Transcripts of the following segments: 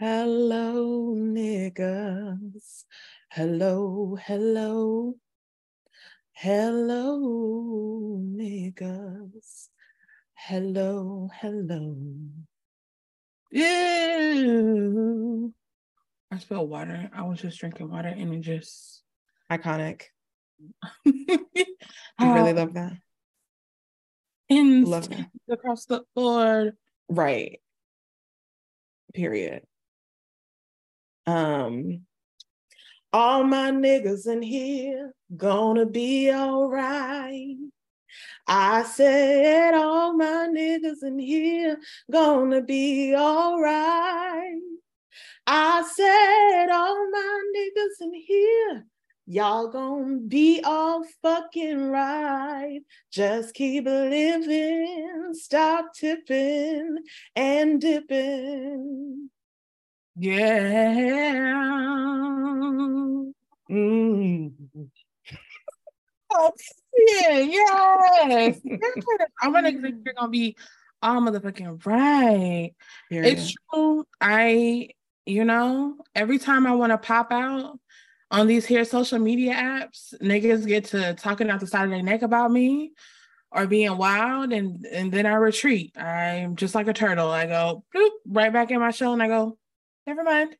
Hello, niggas. Hello, hello. Hello, niggas. Hello, hello. Ew. I spilled water. I was just drinking water and it just iconic. I really ah. love that. And love that. across the board. Right. Period. Um all my niggas in here gonna be all right. I said all my niggas in here gonna be all right. I said all my niggas in here, y'all gonna be all fucking right. Just keep living, stop tipping and dipping. Yeah. Mm. Oh, yeah, yes. I'm gonna think you're gonna be all motherfucking right. It's true. I, you know, every time I want to pop out on these here social media apps, niggas get to talking out the side of their neck about me or being wild and and then I retreat. I'm just like a turtle. I go bloop, right back in my shell and I go, never mind.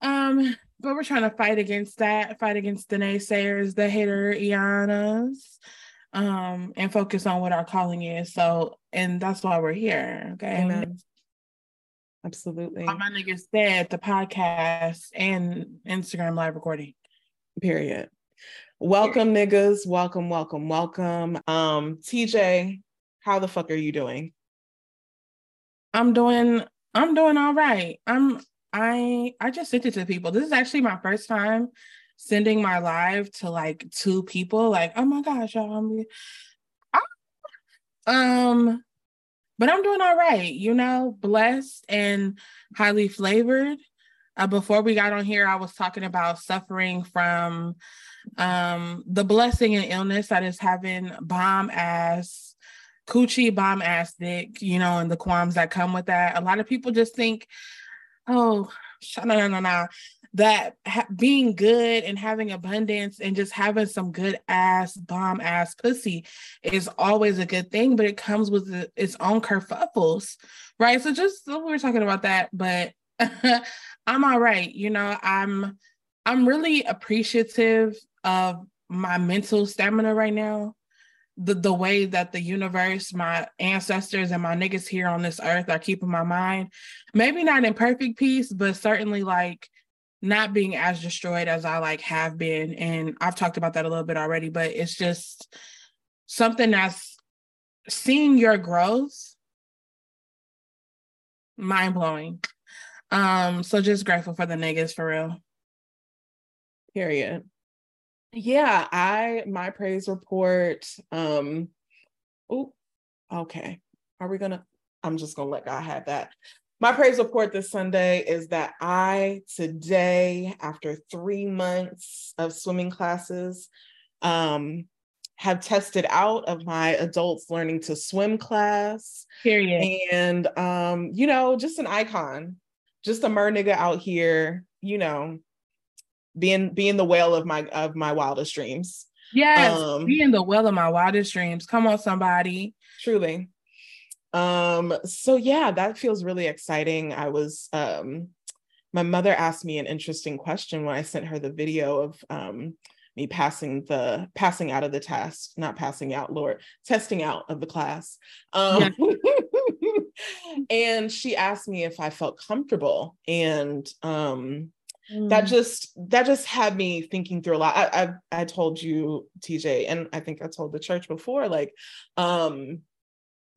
Um, but we're trying to fight against that, fight against the naysayers, the hater Ianas, um, and focus on what our calling is. So, and that's why we're here. Okay. Amen. Absolutely. All my niggas said the podcast and Instagram live recording. Period. Welcome, Period. niggas. Welcome, welcome, welcome. Um, TJ, how the fuck are you doing? I'm doing I'm doing all right. I'm I I just sent it to people. This is actually my first time sending my live to like two people. Like, oh my gosh, y'all. I'm, um, but I'm doing all right. You know, blessed and highly flavored. Uh, before we got on here, I was talking about suffering from um the blessing and illness that is having bomb ass coochie bomb ass dick, you know, and the qualms that come with that. A lot of people just think oh, no, no, no, no. That ha- being good and having abundance and just having some good ass, bomb ass pussy is always a good thing, but it comes with the, its own kerfuffles, right? So just we were talking about that, but I'm all right. You know, I'm I'm really appreciative of my mental stamina right now the the way that the universe, my ancestors, and my niggas here on this earth are keeping my mind, maybe not in perfect peace, but certainly like not being as destroyed as I like have been. And I've talked about that a little bit already, but it's just something that's seeing your growth, mind blowing. Um, so just grateful for the niggas for real. Period yeah i my praise report um oh okay. Are we gonna i'm just gonna let god have that. My praise report this sunday is that i today after three months of swimming classes um have tested out of my adults learning to swim class. Period and um you know just an icon. Just a mer nigga out here you know being being the whale of my of my wildest dreams. Yes, um, being the whale of my wildest dreams. Come on, somebody. Truly. Um, so yeah, that feels really exciting. I was um my mother asked me an interesting question when I sent her the video of um me passing the passing out of the test, not passing out, Lord, testing out of the class. Um, yeah. and she asked me if I felt comfortable. And um, that mm. just that just had me thinking through a lot. I, I I told you, TJ, and I think I told the church before, like, um,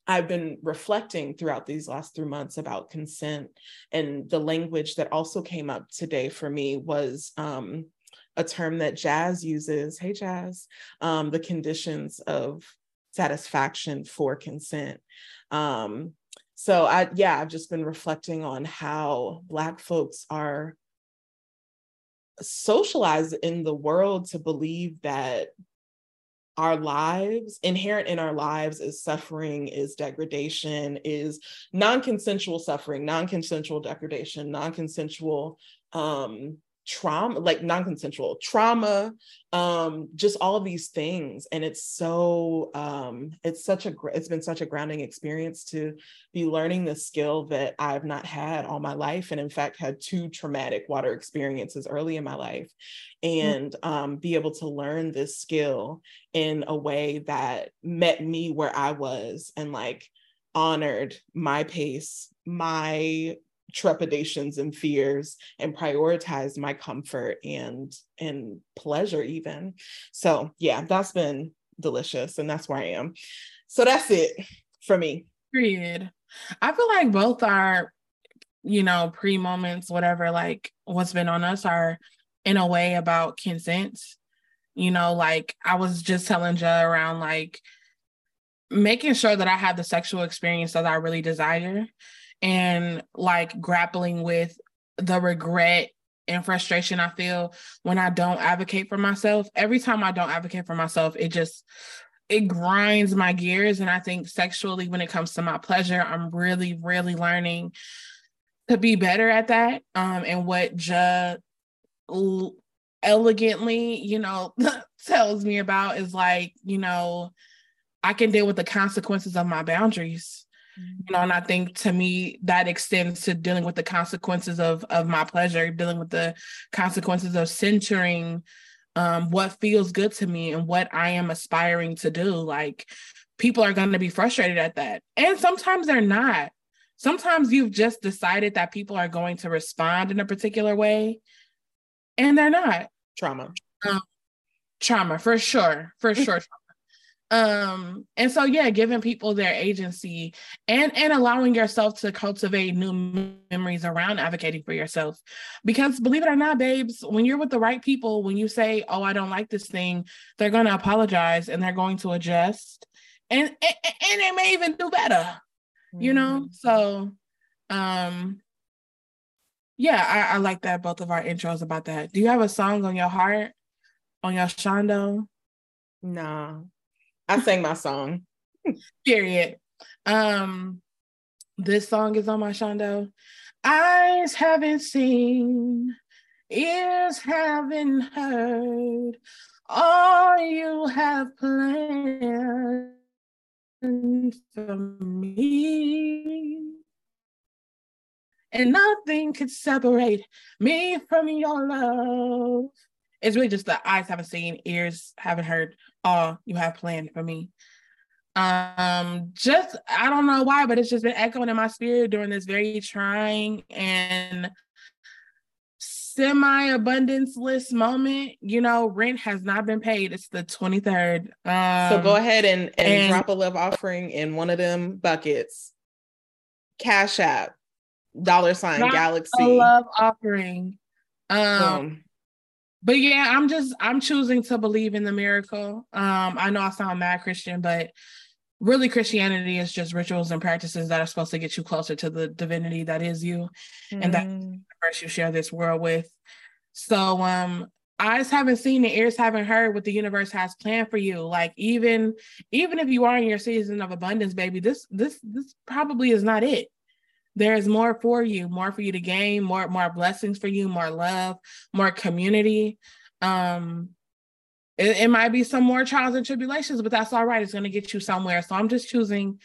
I've been reflecting throughout these last three months about consent and the language that also came up today for me was um, a term that Jazz uses. Hey, Jazz, um, the conditions of satisfaction for consent. Um, so I, yeah, I've just been reflecting on how Black folks are socialized in the world to believe that our lives, inherent in our lives is suffering, is degradation, is non-consensual suffering, non-consensual degradation, non-consensual um, trauma like non-consensual trauma um just all these things and it's so um it's such a it's been such a grounding experience to be learning the skill that i've not had all my life and in fact had two traumatic water experiences early in my life mm-hmm. and um be able to learn this skill in a way that met me where i was and like honored my pace my trepidations and fears and prioritize my comfort and and pleasure even. So yeah that's been delicious and that's where i am. So that's it for me. Period. I feel like both are you know pre moments whatever like what's been on us are in a way about consent. You know like i was just telling Juh around like making sure that i have the sexual experience that i really desire and like grappling with the regret and frustration I feel when I don't advocate for myself. Every time I don't advocate for myself, it just it grinds my gears and I think sexually when it comes to my pleasure, I'm really really learning to be better at that. Um and what just elegantly, you know, tells me about is like, you know, I can deal with the consequences of my boundaries you know and i think to me that extends to dealing with the consequences of of my pleasure dealing with the consequences of centering um, what feels good to me and what i am aspiring to do. Like people are going to be frustrated at that. And sometimes they're not. Sometimes you've just decided that people are going to respond in a particular way and they're not. Trauma. Um, trauma for sure for sure um and so yeah giving people their agency and and allowing yourself to cultivate new memories around advocating for yourself. Because believe it or not babes when you're with the right people when you say oh i don't like this thing they're going to apologize and they're going to adjust. And and, and they may even do better mm-hmm. you know? Mm-hmm. so um yeah I, I like that both of our intros about that. Do you have a song on your heart on your shando? No I sang my song. Period. Um, this song is on my Shando. Eyes haven't seen, ears haven't heard. All you have planned for me. And nothing could separate me from your love. It's really just the eyes haven't seen, ears haven't heard, all you have planned for me. Um, just I don't know why, but it's just been echoing in my spirit during this very trying and semi-abundance list moment. You know, rent has not been paid. It's the 23rd. Um, so go ahead and, and, and drop a love offering in one of them buckets. Cash app, dollar sign, galaxy. A love offering. Um, but yeah, I'm just I'm choosing to believe in the miracle. Um, I know I sound mad Christian, but really Christianity is just rituals and practices that are supposed to get you closer to the divinity that is you mm. and that mm. first you share this world with. So um eyes haven't seen the ears haven't heard what the universe has planned for you like even even if you are in your season of abundance baby this this this probably is not it there's more for you, more for you to gain, more more blessings for you, more love, more community. Um, it, it might be some more trials and tribulations, but that's all right. It's going to get you somewhere. So I'm just choosing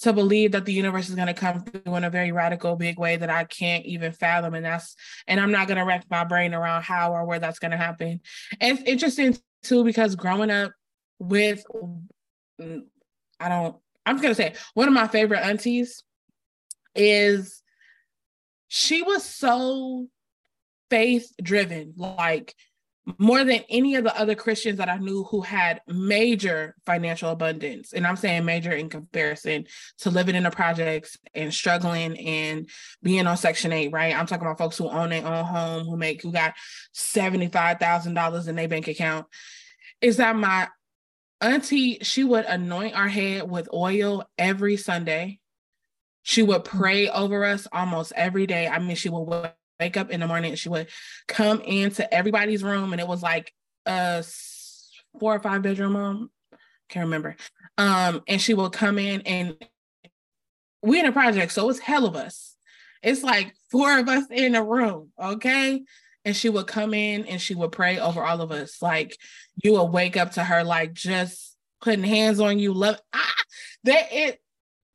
to believe that the universe is going to come through in a very radical, big way that I can't even fathom. And that's, and I'm not going to wreck my brain around how or where that's going to happen. It's interesting too, because growing up with, I don't, I'm going to say, one of my favorite aunties is she was so faith driven, like more than any of the other Christians that I knew who had major financial abundance. And I'm saying major in comparison to living in the projects and struggling and being on Section 8, right? I'm talking about folks who own their own home, who make, who got $75,000 in their bank account. Is that my auntie, she would anoint our head with oil every Sunday she would pray over us almost every day. I mean, she would wake up in the morning and she would come into everybody's room, and it was like a four or five bedroom room. can't remember. Um, and she would come in and we in a project, so it's hell of us. It's like four of us in a room, okay? And she would come in and she would pray over all of us. Like you would wake up to her, like just putting hands on you, love ah that it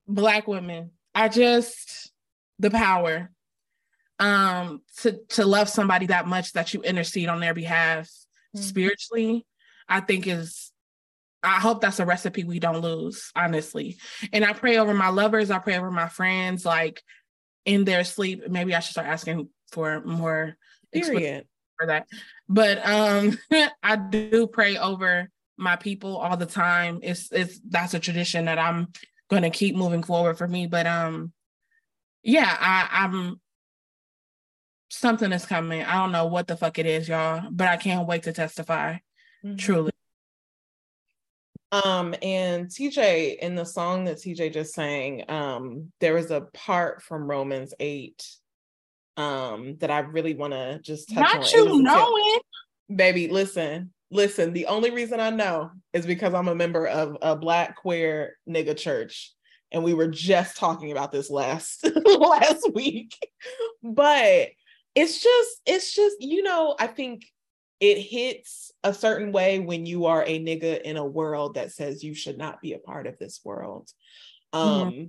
black women. I just the power um to to love somebody that much that you intercede on their behalf mm-hmm. spiritually, I think is I hope that's a recipe we don't lose, honestly. And I pray over my lovers, I pray over my friends, like in their sleep. Maybe I should start asking for more period for that. But um I do pray over my people all the time. It's it's that's a tradition that I'm gonna keep moving forward for me. But um yeah, I, I'm something is coming. I don't know what the fuck it is, y'all, but I can't wait to testify. Mm-hmm. Truly. Um, and TJ, in the song that TJ just sang, um, there was a part from Romans 8 um that I really want to just touch Not on. you know it. Baby, listen, listen. The only reason I know is because I'm a member of a black queer nigga church. And we were just talking about this last last week. But it's just, it's just, you know, I think it hits a certain way when you are a nigga in a world that says you should not be a part of this world. Mm-hmm. Um, mm-hmm.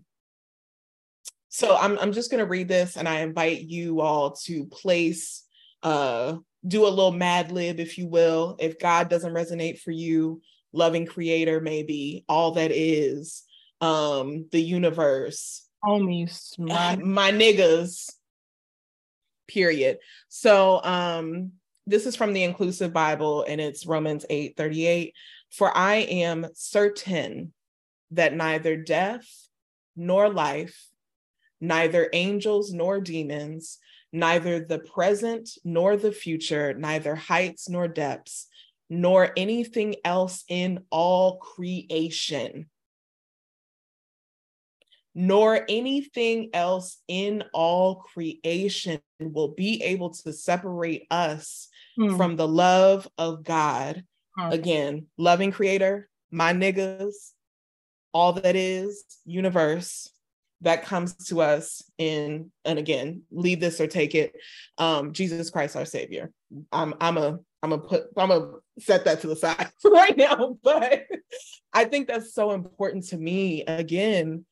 So I'm I'm just gonna read this, and I invite you all to place, uh, do a little mad lib, if you will. If God doesn't resonate for you, loving Creator, maybe all that is, um, the universe, homies, my, my niggas. Period. So um this is from the inclusive Bible and it's Romans 8 38. For I am certain that neither death nor life, neither angels nor demons, neither the present nor the future, neither heights nor depths, nor anything else in all creation, nor anything else in all creation will be able to separate us mm. from the love of God. Mm. Again, loving creator, my niggas, all that is, universe that comes to us in, and again, leave this or take it, um, Jesus Christ, our Savior. I'm I'm a I'm gonna put I'm gonna set that to the side right now, but I think that's so important to me. Again,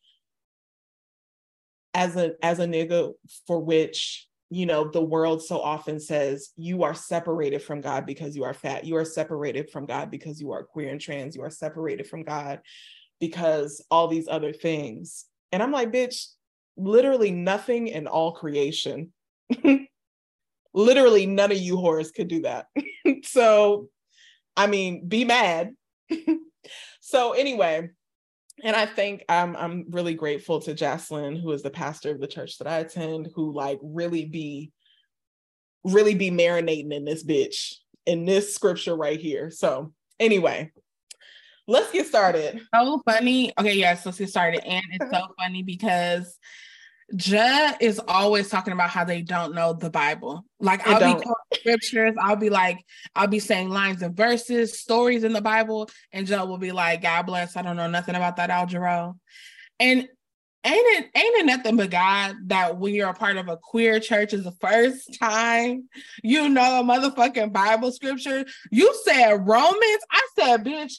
as a as a nigga for which you know the world so often says you are separated from god because you are fat you are separated from god because you are queer and trans you are separated from god because all these other things and i'm like bitch literally nothing in all creation. Literally none of you whores could do that. So i mean be mad. So anyway and I think I'm I'm really grateful to Jocelyn, who is the pastor of the church that I attend, who like really be really be marinating in this bitch in this scripture right here. So anyway, let's get started. So funny. Okay, yes, let's get started. And it's so funny because Juh is always talking about how they don't know the Bible. Like I'll be quoting scriptures, I'll be like, I'll be saying lines and verses, stories in the Bible, and Juh will be like, God bless, I don't know nothing about that Aljero. And ain't it ain't it nothing but God that when you're a part of a queer church is the first time you know a motherfucking Bible scripture. You said Romans. I said, bitch,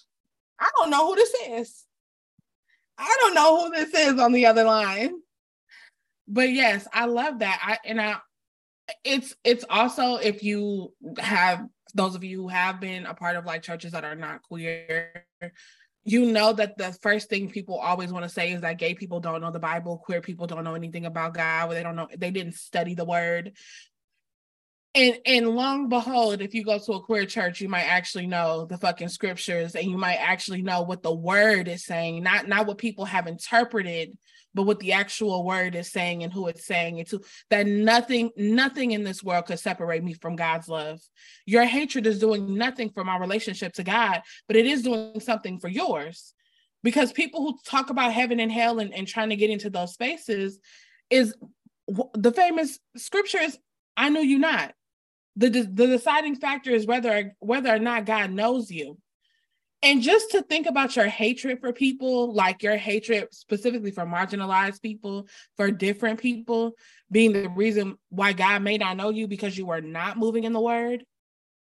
I don't know who this is. I don't know who this is on the other line but yes, I love that. I and I it's it's also if you have those of you who have been a part of like churches that are not queer, you know that the first thing people always want to say is that gay people don't know the Bible, queer people don't know anything about God, or they don't know they didn't study the word. And and long behold, if you go to a queer church, you might actually know the fucking scriptures and you might actually know what the word is saying, not not what people have interpreted but what the actual word is saying and who it's saying it to that nothing nothing in this world could separate me from god's love. Your hatred is doing nothing for my relationship to god but it is doing something for yours. Because people who talk about heaven and hell and, and trying to get into those spaces is the famous scripture is i know you not the, the deciding factor is whether whether or not god knows you and just to think about your hatred for people, like your hatred specifically for marginalized people, for different people, being the reason why God may not know you because you were not moving in the word,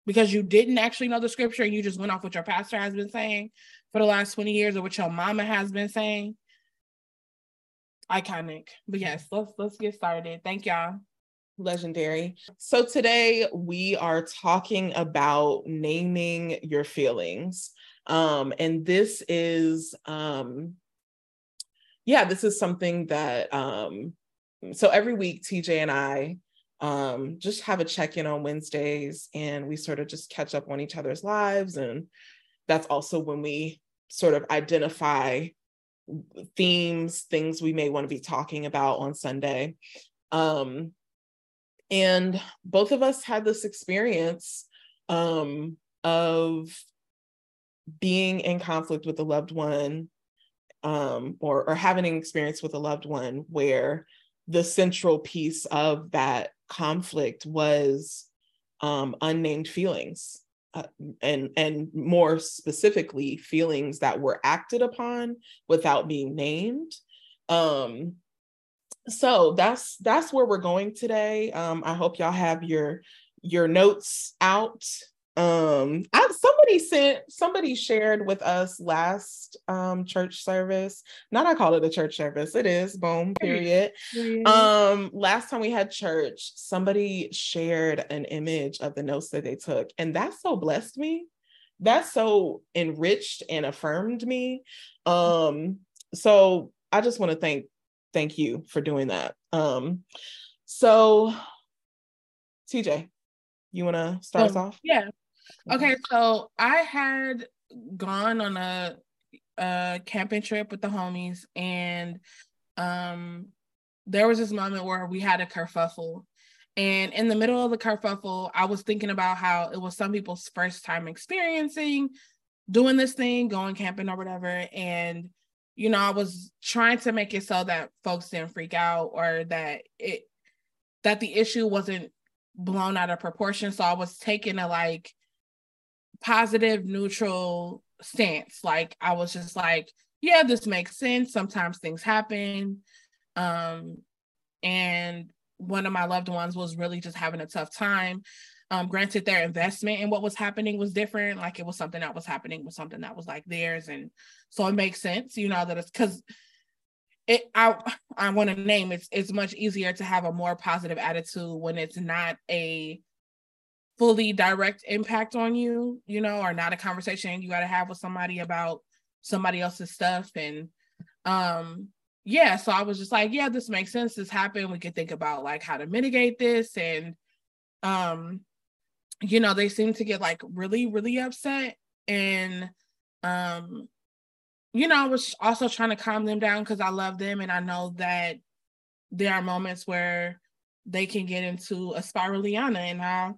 because you didn't actually know the scripture and you just went off what your pastor has been saying for the last 20 years or what your mama has been saying. Iconic. But yes, let's let's get started. Thank y'all. Legendary. So today we are talking about naming your feelings. Um, and this is, um, yeah, this is something that, um, so every week, TJ and I um, just have a check in on Wednesdays and we sort of just catch up on each other's lives. And that's also when we sort of identify themes, things we may want to be talking about on Sunday. Um, and both of us had this experience um, of being in conflict with a loved one um, or, or having an experience with a loved one where the central piece of that conflict was um, unnamed feelings uh, and and more specifically feelings that were acted upon without being named. Um, so that's that's where we're going today. Um, i hope y'all have your your notes out. Um I, somebody sent somebody shared with us last um church service. Not i call it a church service. It is. Boom period. um last time we had church somebody shared an image of the notes that they took and that so blessed me. That so enriched and affirmed me. Um so i just want to thank thank you for doing that um so tj you want to start us off yeah Okay, so I had gone on a, a camping trip with the homies, and um, there was this moment where we had a kerfuffle. And in the middle of the kerfuffle, I was thinking about how it was some people's first time experiencing doing this thing, going camping or whatever. And, you know, I was trying to make it so that folks didn't freak out or that it that the issue wasn't blown out of proportion. So I was taking a like positive, neutral stance. Like I was just like, yeah, this makes sense. Sometimes things happen. Um, and one of my loved ones was really just having a tough time. Um, granted, their investment in what was happening was different. Like it was something that was happening with something that was like theirs, and so it makes sense, you know, that it's because it. I I want to name it's it's much easier to have a more positive attitude when it's not a fully direct impact on you, you know, or not a conversation you got to have with somebody about somebody else's stuff. And um, yeah, so I was just like, yeah, this makes sense. This happened. We could think about like how to mitigate this. And um, you know, they seem to get like really, really upset. And um, you know, I was also trying to calm them down because I love them and I know that there are moments where they can get into a spiraliana and I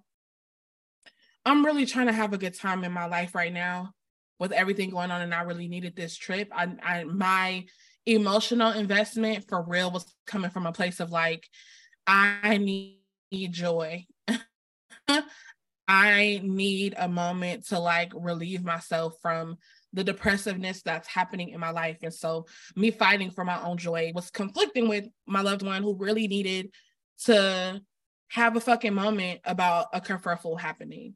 I'm really trying to have a good time in my life right now with everything going on and I really needed this trip. I, I my emotional investment for real was coming from a place of like I need joy. I need a moment to like relieve myself from the depressiveness that's happening in my life. And so me fighting for my own joy was conflicting with my loved one who really needed to have a fucking moment about a kerfuffle happening.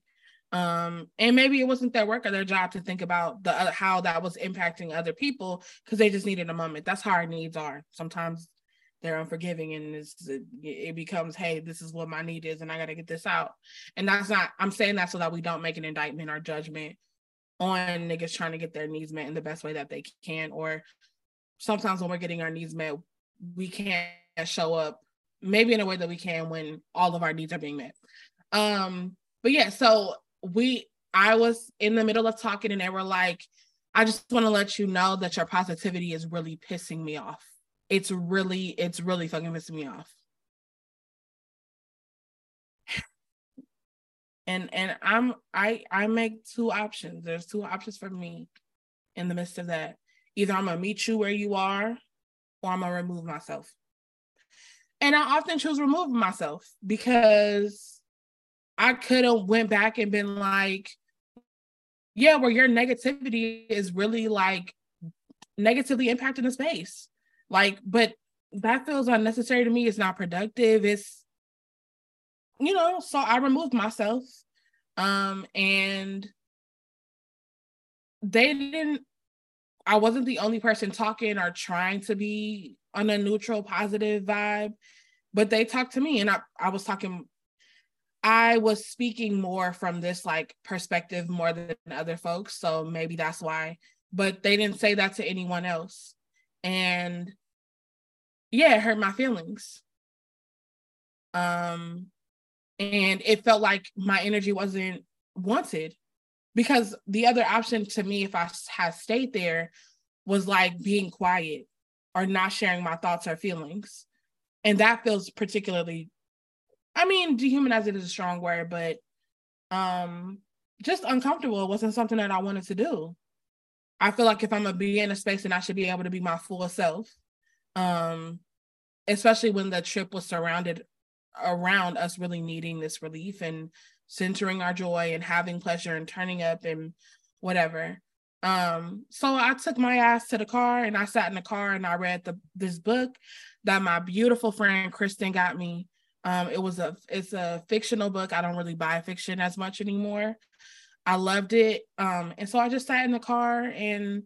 Um and maybe it wasn't their work or their job to think about the uh, how that was impacting other people because they just needed a moment. That's how our needs are sometimes they're unforgiving and it's, it becomes hey this is what my need is and i got to get this out and that's not i'm saying that so that we don't make an indictment or judgment on niggas trying to get their needs met in the best way that they can or sometimes when we're getting our needs met we can't show up maybe in a way that we can when all of our needs are being met um but yeah so we I was in the middle of talking and they were like, I just want to let you know that your positivity is really pissing me off. It's really, it's really fucking pissing me off. And and I'm I I make two options. There's two options for me in the midst of that. Either I'm gonna meet you where you are, or I'm gonna remove myself. And I often choose remove myself because I could have went back and been like, yeah, where your negativity is really like negatively impacting the space. Like, but that feels unnecessary to me. It's not productive. It's, you know, so I removed myself. Um, and they didn't, I wasn't the only person talking or trying to be on a neutral, positive vibe, but they talked to me and I, I was talking I was speaking more from this like perspective more than other folks. So maybe that's why. But they didn't say that to anyone else. And yeah, it hurt my feelings. Um and it felt like my energy wasn't wanted because the other option to me if I had stayed there was like being quiet or not sharing my thoughts or feelings. And that feels particularly I mean, dehumanizing is a strong word, but um, just uncomfortable. It wasn't something that I wanted to do. I feel like if I'm gonna be in a space, and I should be able to be my full self. Um, especially when the trip was surrounded around us really needing this relief and centering our joy and having pleasure and turning up and whatever. Um, so I took my ass to the car and I sat in the car and I read the this book that my beautiful friend Kristen got me um, it was a it's a fictional book. I don't really buy fiction as much anymore. I loved it. Um, and so I just sat in the car and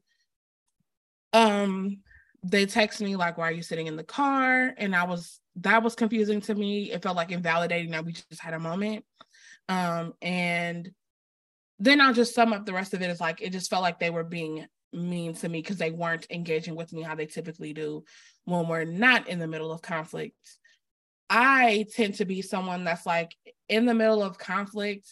um they text me like, why are you sitting in the car? And I was that was confusing to me. It felt like invalidating that we just had a moment. Um, and then I'll just sum up the rest of it as like it just felt like they were being mean to me because they weren't engaging with me how they typically do when we're not in the middle of conflict. I tend to be someone that's like in the middle of conflict,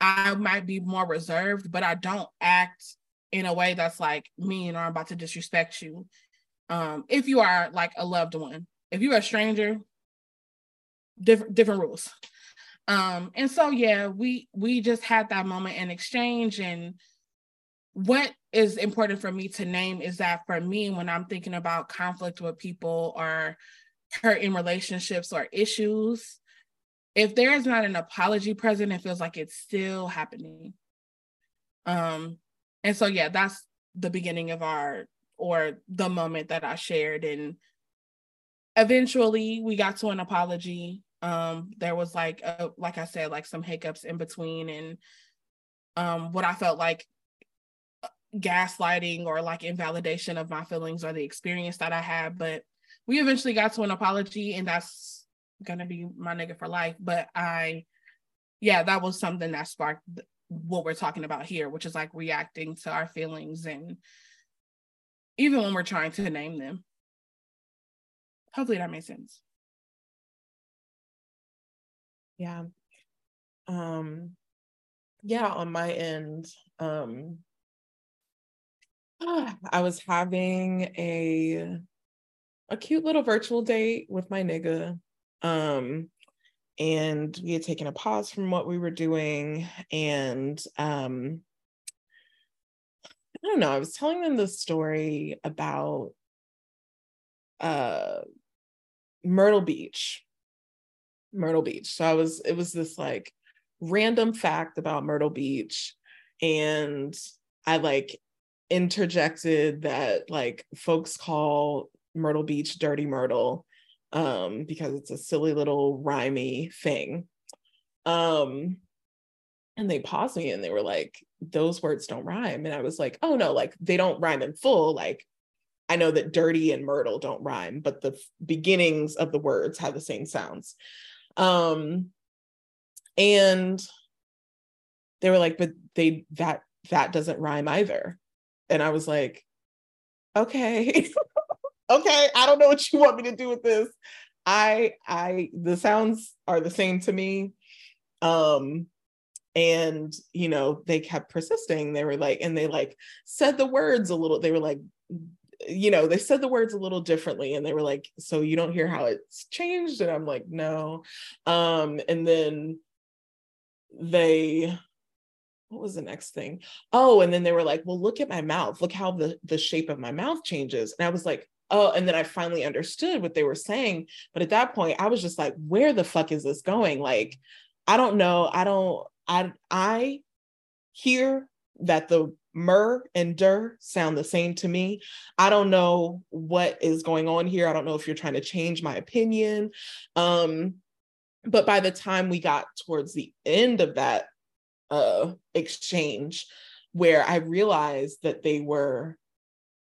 I might be more reserved, but I don't act in a way that's like mean or I'm about to disrespect you. Um, if you are like a loved one, if you're a stranger, different different rules. Um, and so yeah, we we just had that moment in exchange and what is important for me to name is that for me when i'm thinking about conflict with people or hurt in relationships or issues, if there is not an apology present, it feels like it's still happening. Um, and so yeah, that's the beginning of our or the moment that I shared. And eventually we got to an apology. Um, there was like a, like I said, like some hiccups in between and um what I felt like uh, gaslighting or like invalidation of my feelings or the experience that I had. But we eventually got to an apology, and that's gonna be my nigga for life. But I, yeah, that was something that sparked what we're talking about here, which is like reacting to our feelings and even when we're trying to name them. Hopefully that makes sense. Yeah. Um yeah, on my end, um I was having a a cute little virtual date with my nigga. Um, and we had taken a pause from what we were doing. And um, I don't know, I was telling them the story about uh, Myrtle Beach. Myrtle Beach. So I was, it was this like random fact about Myrtle Beach. And I like interjected that like folks call Myrtle Beach Dirty Myrtle um, because it's a silly little rhymey thing. Um, and they paused me and they were like, those words don't rhyme. And I was like, oh no, like they don't rhyme in full. Like I know that dirty and myrtle don't rhyme, but the f- beginnings of the words have the same sounds. Um, and they were like, but they that that doesn't rhyme either. And I was like, okay. okay, I don't know what you want me to do with this. I I the sounds are the same to me. Um and you know, they kept persisting. They were like and they like said the words a little they were like you know, they said the words a little differently and they were like, so you don't hear how it's changed and I'm like, no. Um and then they what was the next thing? Oh, and then they were like, well, look at my mouth. Look how the the shape of my mouth changes. And I was like, oh, and then I finally understood what they were saying. But at that point, I was just like, where the fuck is this going? Like, I don't know. I don't, I, I hear that the mer and der sound the same to me. I don't know what is going on here. I don't know if you're trying to change my opinion. Um, but by the time we got towards the end of that uh, exchange, where I realized that they were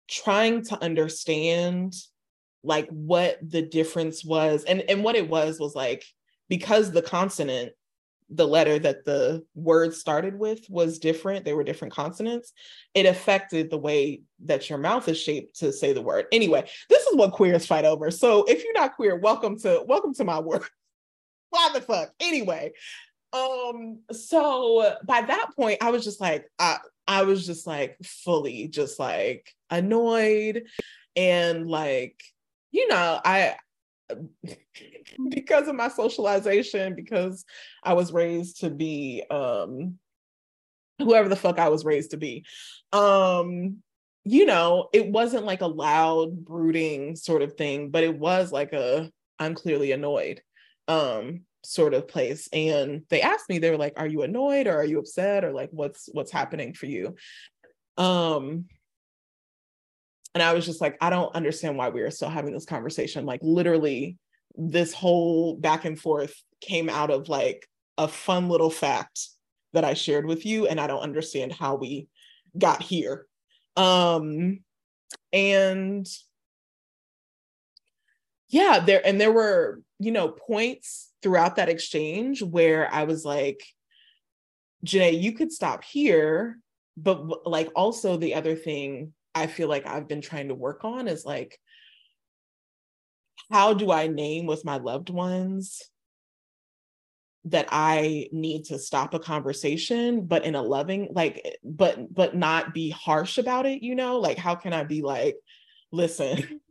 trying to understand like what the difference was and and what it was was like because the consonant the letter that the word started with was different. They were different consonants. It affected the way that your mouth is shaped to say the word. Anyway this is what queers fight over. So if you're not queer welcome to welcome to my work why the fuck? Anyway um so by that point i was just like i i was just like fully just like annoyed and like you know i because of my socialization because i was raised to be um whoever the fuck i was raised to be. Um you know it wasn't like a loud brooding sort of thing but it was like a i'm clearly annoyed um sort of place. And they asked me they were like are you annoyed or are you upset or like what's what's happening for you? Um and i was just like i don't understand why we are still having this conversation like literally this whole back and forth came out of like a fun little fact that i shared with you and i don't understand how we got here um and yeah there and there were you know points throughout that exchange where I was like, Janae, you could stop here. But like also the other thing I feel like I've been trying to work on is like, how do I name with my loved ones that I need to stop a conversation, but in a loving, like, but but not be harsh about it, you know? Like, how can I be like, listen,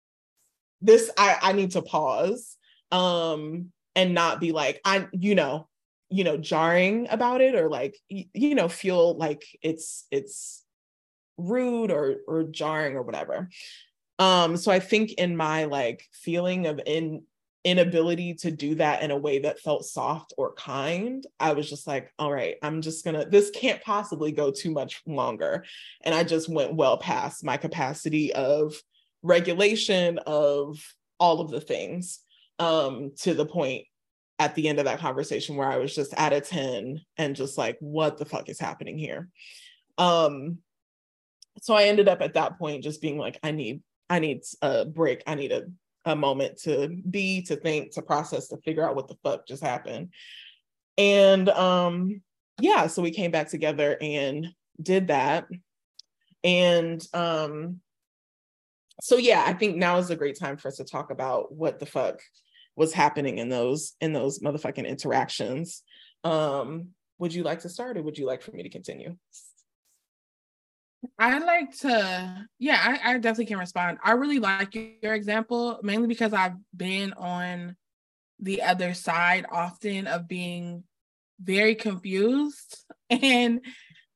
this I, I need to pause. Um, and not be like i you know you know jarring about it or like you know feel like it's it's rude or or jarring or whatever um so i think in my like feeling of in inability to do that in a way that felt soft or kind i was just like all right i'm just gonna this can't possibly go too much longer and i just went well past my capacity of regulation of all of the things um, to the point at the end of that conversation where I was just at a 10 and just like, what the fuck is happening here? Um, so I ended up at that point just being like, I need, I need a break. I need a, a moment to be, to think, to process, to figure out what the fuck just happened. And um, yeah, so we came back together and did that. And um, so yeah, I think now is a great time for us to talk about what the fuck was happening in those in those motherfucking interactions. Um, would you like to start or would you like for me to continue? I like to, yeah, I, I definitely can respond. I really like your example, mainly because I've been on the other side often of being very confused and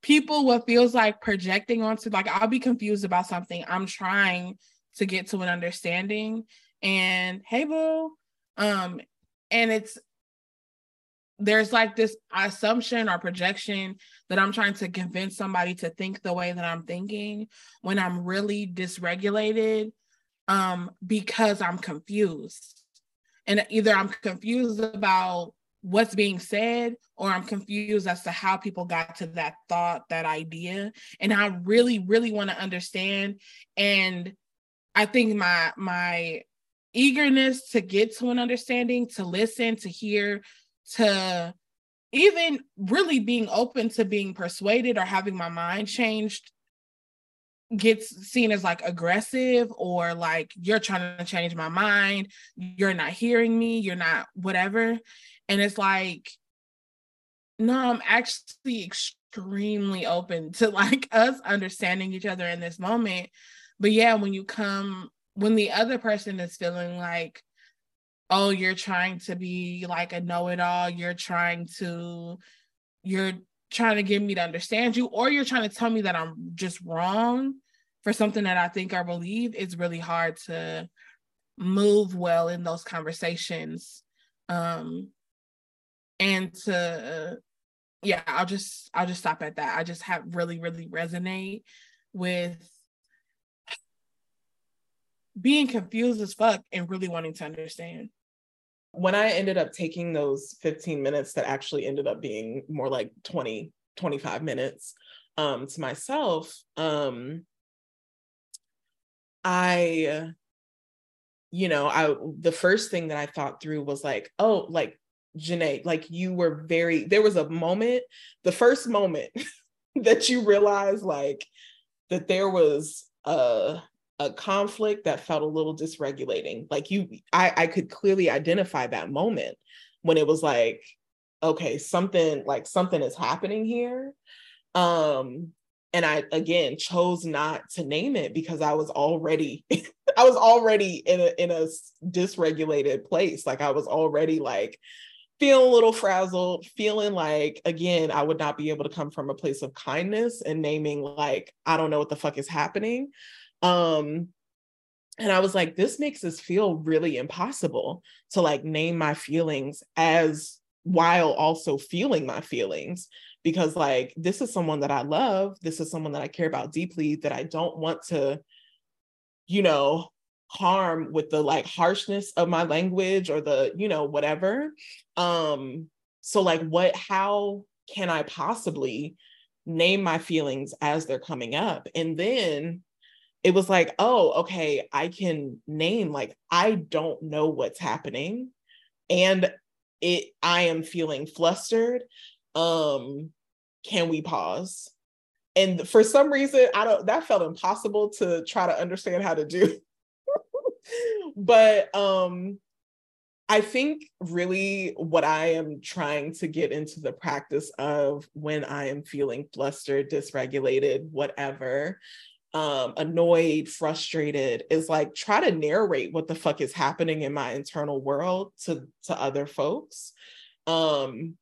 people what feels like projecting onto like I'll be confused about something. I'm trying to get to an understanding. And hey boo, um, and it's there's like this assumption or projection that I'm trying to convince somebody to think the way that I'm thinking when I'm really dysregulated um, because I'm confused. And either I'm confused about what's being said or I'm confused as to how people got to that thought, that idea. And I really, really want to understand. And I think my my eagerness to get to an understanding, to listen, to hear, to even really being open to being persuaded or having my mind changed gets seen as like aggressive or like you're trying to change my mind, you're not hearing me, you're not whatever. And it's like, no, I'm actually extremely open to like us understanding each other in this moment. But yeah, when you come when the other person is feeling like oh you're trying to be like a know-it-all you're trying to you're trying to get me to understand you or you're trying to tell me that i'm just wrong for something that i think or believe it's really hard to move well in those conversations um and to yeah, I'll just I'll just stop at that. I just have really really resonate with being confused as fuck and really wanting to understand. When I ended up taking those 15 minutes that actually ended up being more like 20, 25 minutes um, to myself, um, I, you know, I the first thing that I thought through was like, oh, like Janae, like you were very, there was a moment, the first moment that you realized like that there was a a conflict that felt a little dysregulating. Like you, I, I could clearly identify that moment when it was like, okay, something like something is happening here. Um, and I again chose not to name it because I was already, I was already in a in a dysregulated place. Like I was already like feeling a little frazzled, feeling like again, I would not be able to come from a place of kindness and naming like, I don't know what the fuck is happening. Um, and I was like, this makes us feel really impossible to like name my feelings as while also feeling my feelings because like this is someone that I love, this is someone that I care about deeply that I don't want to you know harm with the like harshness of my language or the you know whatever. Um so like what how can I possibly name my feelings as they're coming up? And then it was like, oh, okay, I can name like I don't know what's happening and it I am feeling flustered. Um can we pause? And for some reason, I don't that felt impossible to try to understand how to do. but um I think really what I am trying to get into the practice of when I am feeling flustered, dysregulated, whatever, um, annoyed, frustrated, is like try to narrate what the fuck is happening in my internal world to to other folks, um,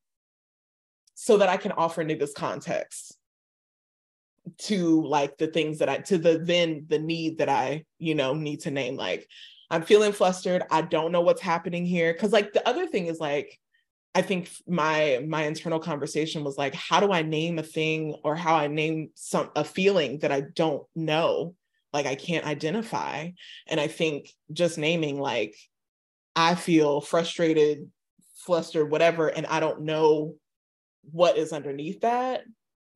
so that I can offer niggas context to like the things that I to the then the need that I you know need to name. Like I'm feeling flustered. I don't know what's happening here because like the other thing is like I think my my internal conversation was like, how do I name a thing or how I name some a feeling that I don't know, like I can't identify. And I think just naming like I feel frustrated, flustered, whatever, and I don't know what is underneath that,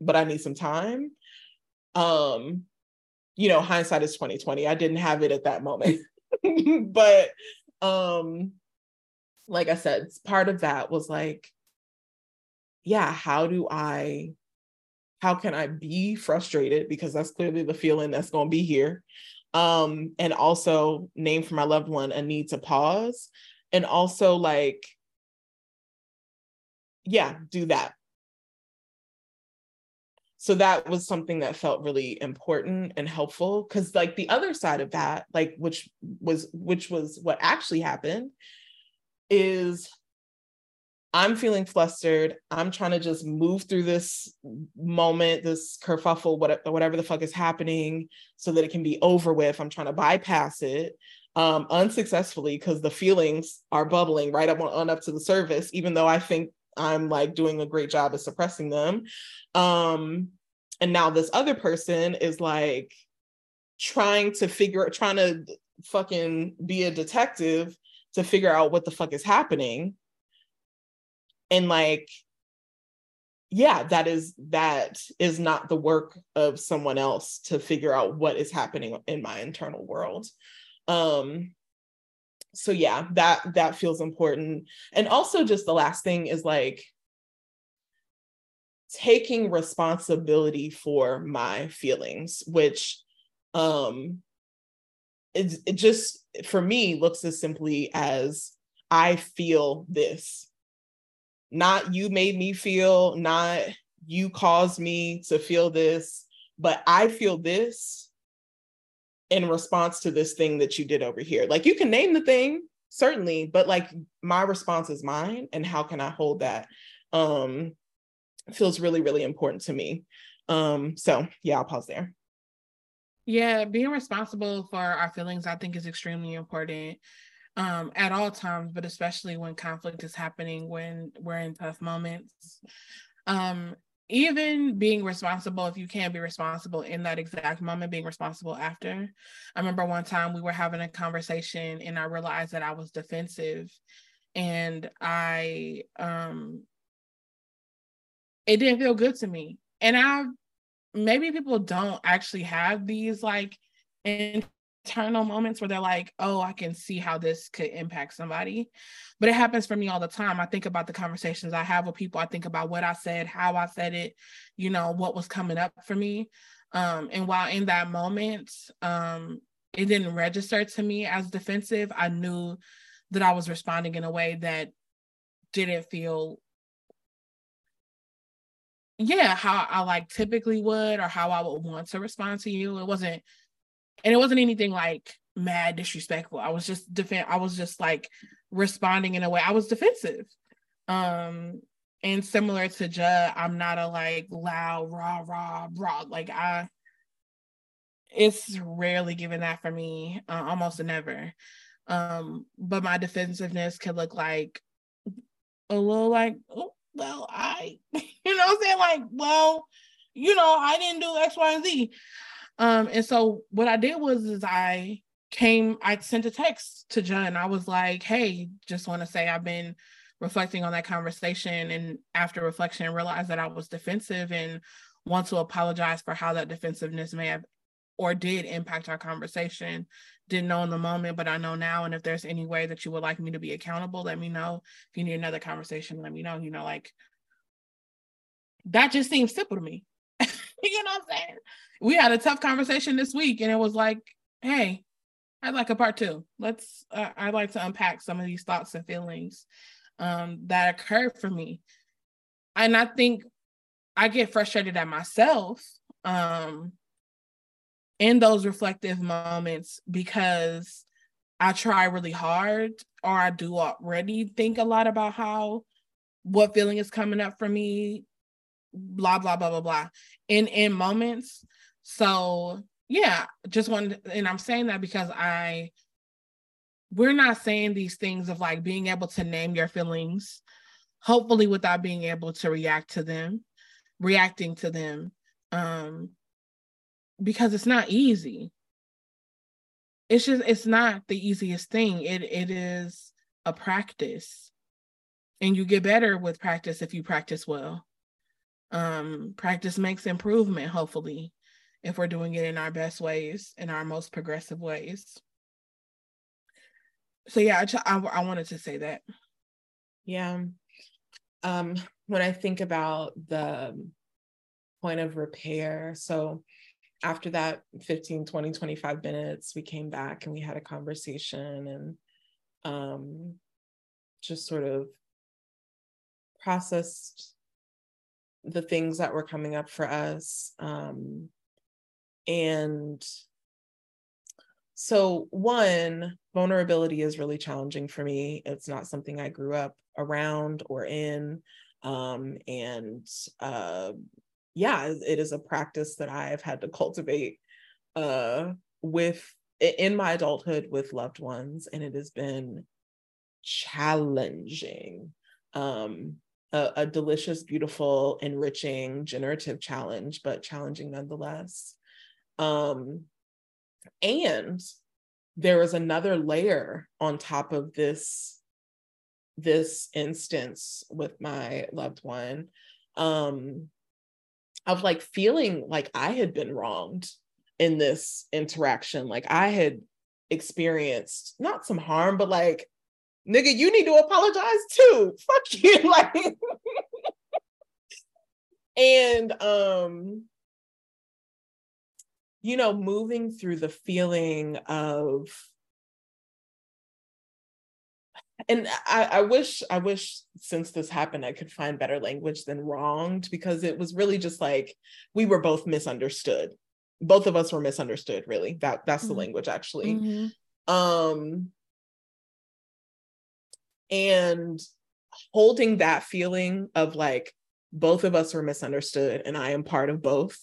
but I need some time. Um, you know, hindsight is 2020. I didn't have it at that moment. but um like I said, part of that was like, yeah, how do I, how can I be frustrated? Because that's clearly the feeling that's going to be here. Um, and also name for my loved one a need to pause. And also like, yeah, do that. So that was something that felt really important and helpful because like the other side of that, like which was which was what actually happened is I'm feeling flustered. I'm trying to just move through this moment, this kerfuffle, whatever, the fuck is happening, so that it can be over with. I'm trying to bypass it um, unsuccessfully because the feelings are bubbling right up on, on up to the surface, even though I think I'm like doing a great job of suppressing them. Um, and now this other person is like trying to figure, trying to fucking be a detective to figure out what the fuck is happening. And like yeah that is that is not the work of someone else to figure out what is happening in my internal world. Um so yeah that that feels important. And also just the last thing is like taking responsibility for my feelings which um it, it just for me looks as simply as I feel this. Not you made me feel, not you caused me to feel this, but I feel this in response to this thing that you did over here. Like you can name the thing, certainly, but like my response is mine and how can I hold that? Um feels really really important to me. Um so yeah, I'll pause there. Yeah, being responsible for our feelings, I think, is extremely important um, at all times, but especially when conflict is happening, when we're in tough moments. Um, even being responsible, if you can be responsible in that exact moment, being responsible after. I remember one time we were having a conversation and I realized that I was defensive and I um it didn't feel good to me. And I maybe people don't actually have these like internal moments where they're like, oh, I can see how this could impact somebody. But it happens for me all the time. I think about the conversations I have with people. I think about what I said, how I said it, you know, what was coming up for me. Um, and while in that moment, um, it didn't register to me as defensive, I knew that I was responding in a way that didn't feel yeah, how I like typically would or how I would want to respond to you. It wasn't and it wasn't anything like mad disrespectful. I was just defend I was just like responding in a way I was defensive. Um and similar to Juh, I'm not a like loud raw raw raw like I it's rarely given that for me, uh, almost never. Um, but my defensiveness could look like a little like, oh, well, I, you know I'm saying? Like, well, you know, I didn't do X, Y, and Z. Um, and so what I did was is I came, I sent a text to Juh. I was like, hey, just want to say I've been reflecting on that conversation and after reflection realized that I was defensive and want to apologize for how that defensiveness may have or did impact our conversation. Didn't know in the moment, but I know now. And if there's any way that you would like me to be accountable, let me know. If you need another conversation, let me know. You know, like that just seems simple to me. you know what I'm saying? We had a tough conversation this week, and it was like, hey, I'd like a part two. Let's, uh, I'd like to unpack some of these thoughts and feelings um, that occurred for me. And I think I get frustrated at myself um, in those reflective moments because I try really hard or I do already think a lot about how what feeling is coming up for me, blah, blah, blah, blah, blah, in in moments. So yeah, just wanted and I'm saying that because I we're not saying these things of like being able to name your feelings, hopefully without being able to react to them, reacting to them. Um, because it's not easy. It's just it's not the easiest thing. It it is a practice. And you get better with practice if you practice well. Um practice makes improvement hopefully if we're doing it in our best ways, in our most progressive ways. So yeah, I, I, I wanted to say that. Yeah. Um when I think about the point of repair, so after that 15 20 25 minutes we came back and we had a conversation and um, just sort of processed the things that were coming up for us um, and so one vulnerability is really challenging for me. It's not something i grew up around or in um, and uh, yeah, it is a practice that I've had to cultivate uh, with in my adulthood with loved ones, and it has been challenging. Um, a, a delicious, beautiful, enriching, generative challenge, but challenging nonetheless. Um, and there is another layer on top of this this instance with my loved one um of like feeling like I had been wronged in this interaction. Like I had experienced not some harm, but like, nigga, you need to apologize too. Fuck you. Like, and um, you know, moving through the feeling of and I, I, wish i wish since this happened i could find better language than wronged because it was really just like we were both misunderstood both of us were misunderstood really that that's mm-hmm. the language actually mm-hmm. um and holding that feeling of like both of us were misunderstood and i am part of both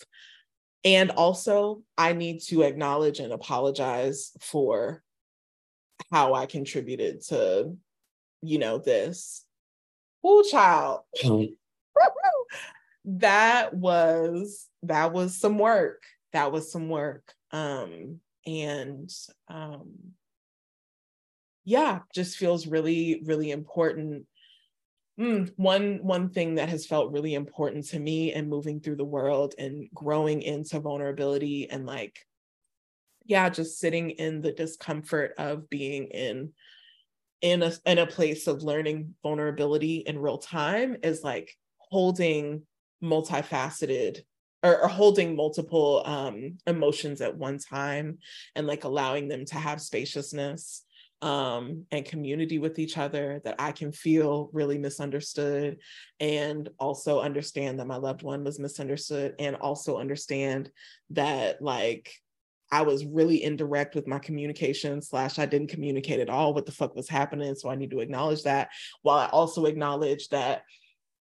and also i need to acknowledge and apologize for how I contributed to, you know, this. Oh, child. That was that was some work. That was some work. Um, and um, yeah, just feels really, really important. Mm, one one thing that has felt really important to me and moving through the world and growing into vulnerability and like yeah just sitting in the discomfort of being in in a in a place of learning vulnerability in real time is like holding multifaceted or, or holding multiple um, emotions at one time and like allowing them to have spaciousness um, and community with each other that I can feel really misunderstood and also understand that my loved one was misunderstood and also understand that like I was really indirect with my communication slash I didn't communicate at all what the fuck was happening. So I need to acknowledge that while I also acknowledge that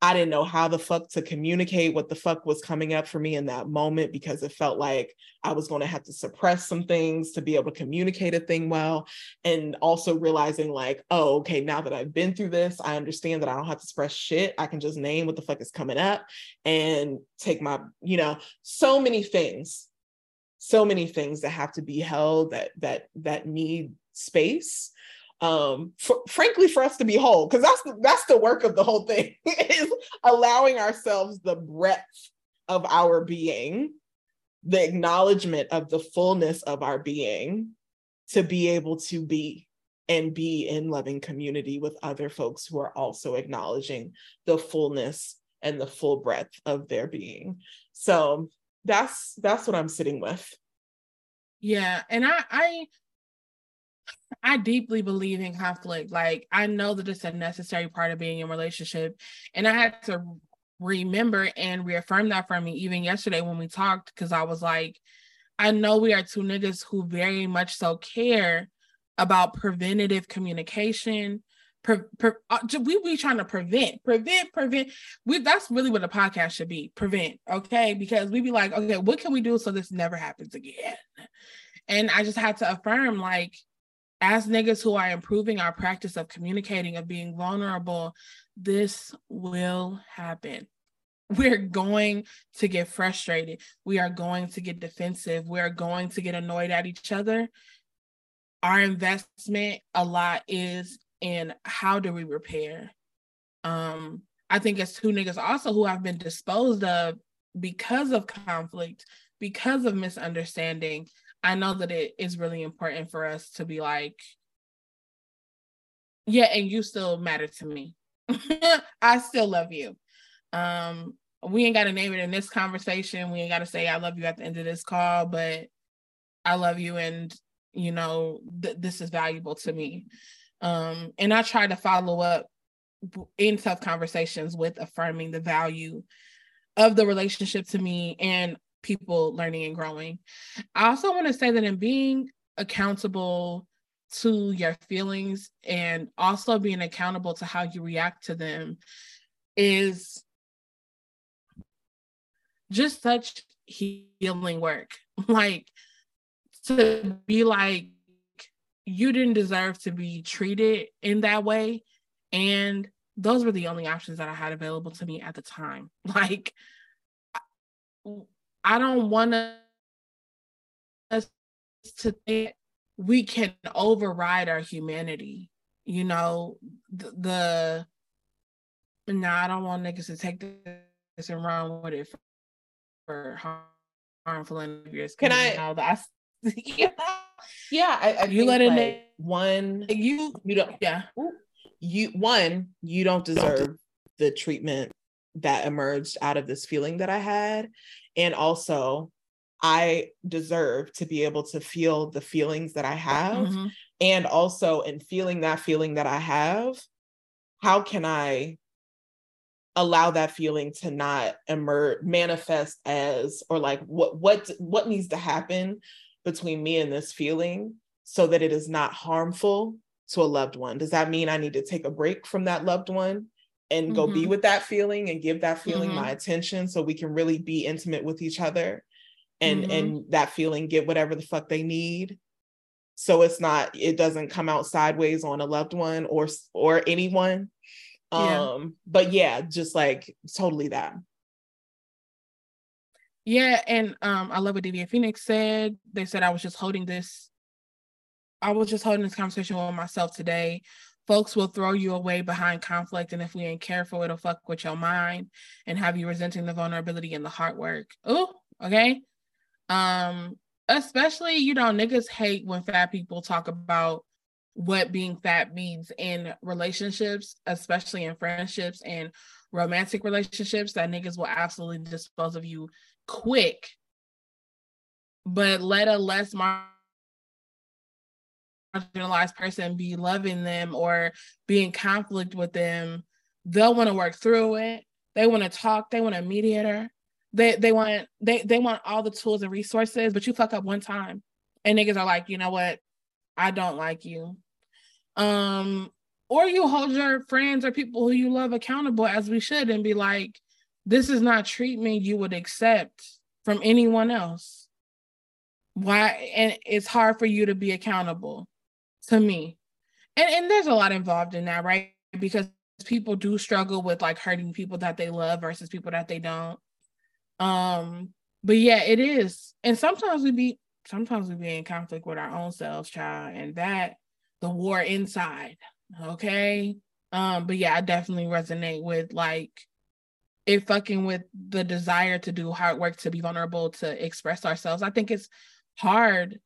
I didn't know how the fuck to communicate what the fuck was coming up for me in that moment because it felt like I was going to have to suppress some things to be able to communicate a thing well. And also realizing, like, oh, okay, now that I've been through this, I understand that I don't have to suppress shit. I can just name what the fuck is coming up and take my, you know, so many things, so many things that have to be held that that that need space um for, frankly for us to be whole because that's the, that's the work of the whole thing is allowing ourselves the breadth of our being the acknowledgement of the fullness of our being to be able to be and be in loving community with other folks who are also acknowledging the fullness and the full breadth of their being. So that's that's what i'm sitting with yeah and i i I deeply believe in conflict. Like I know that it's a necessary part of being in a relationship. And I had to remember and reaffirm that for me even yesterday when we talked, because I was like, I know we are two niggas who very much so care about preventative communication. Pre, pre, uh, we be trying to prevent, prevent, prevent. We that's really what the podcast should be. Prevent, okay? Because we be like, okay, what can we do so this never happens again? And I just had to affirm, like, as niggas who are improving our practice of communicating, of being vulnerable, this will happen. We're going to get frustrated. We are going to get defensive. We are going to get annoyed at each other. Our investment a lot is in how do we repair. Um, I think it's two niggas also who have been disposed of because of conflict, because of misunderstanding, I know that it is really important for us to be like, yeah, and you still matter to me. I still love you. Um, we ain't got to name it in this conversation. We ain't got to say I love you at the end of this call, but I love you, and you know th- this is valuable to me. Um, and I try to follow up in tough conversations with affirming the value of the relationship to me and people learning and growing. I also want to say that in being accountable to your feelings and also being accountable to how you react to them is just such healing work. Like to be like, you didn't deserve to be treated in that way. And those were the only options that I had available to me at the time. Like, I don't want us to think we can override our humanity. You know, the, the no, nah, I don't want niggas to take this and run with it for, for harmful behaviors. Can I? Know, that's, yeah, yeah. I, I you let in like one. You you don't. Yeah. You one. You don't deserve the treatment that emerged out of this feeling that I had, and also, I deserve to be able to feel the feelings that I have. Mm-hmm. And also, in feeling that feeling that I have, how can I allow that feeling to not emerge manifest as or like what what what needs to happen between me and this feeling so that it is not harmful to a loved one does that mean i need to take a break from that loved one and mm-hmm. go be mm-hmm. with that feeling and give that feeling mm-hmm. my attention so we can really be intimate with each other and mm-hmm. and that feeling get whatever the fuck they need so it's not it doesn't come out sideways on a loved one or or anyone yeah. um but yeah just like totally that Yeah, and um, I love what Divya Phoenix said. They said I was just holding this. I was just holding this conversation with myself today. Folks will throw you away behind conflict, and if we ain't careful, it'll fuck with your mind and have you resenting the vulnerability and the hard work. Oh, okay. Um, especially you know niggas hate when fat people talk about what being fat means in relationships, especially in friendships and romantic relationships. That niggas will absolutely dispose of you quick, but let a less marginalized person be loving them or be in conflict with them, they'll want to work through it. They want to talk. They want a mediator. They they want they they want all the tools and resources, but you fuck up one time, and niggas are like, you know what, I don't like you. Um, or you hold your friends or people who you love accountable as we should, and be like, this is not treatment you would accept from anyone else. Why? And it's hard for you to be accountable to me. And, and there's a lot involved in that, right? Because people do struggle with like hurting people that they love versus people that they don't. Um, but yeah, it is. And sometimes we be sometimes we be in conflict with our own selves, child, and that the war inside. Okay. Um, but yeah, I definitely resonate with like it fucking with the desire to do hard work, to be vulnerable, to express ourselves. I think it's hard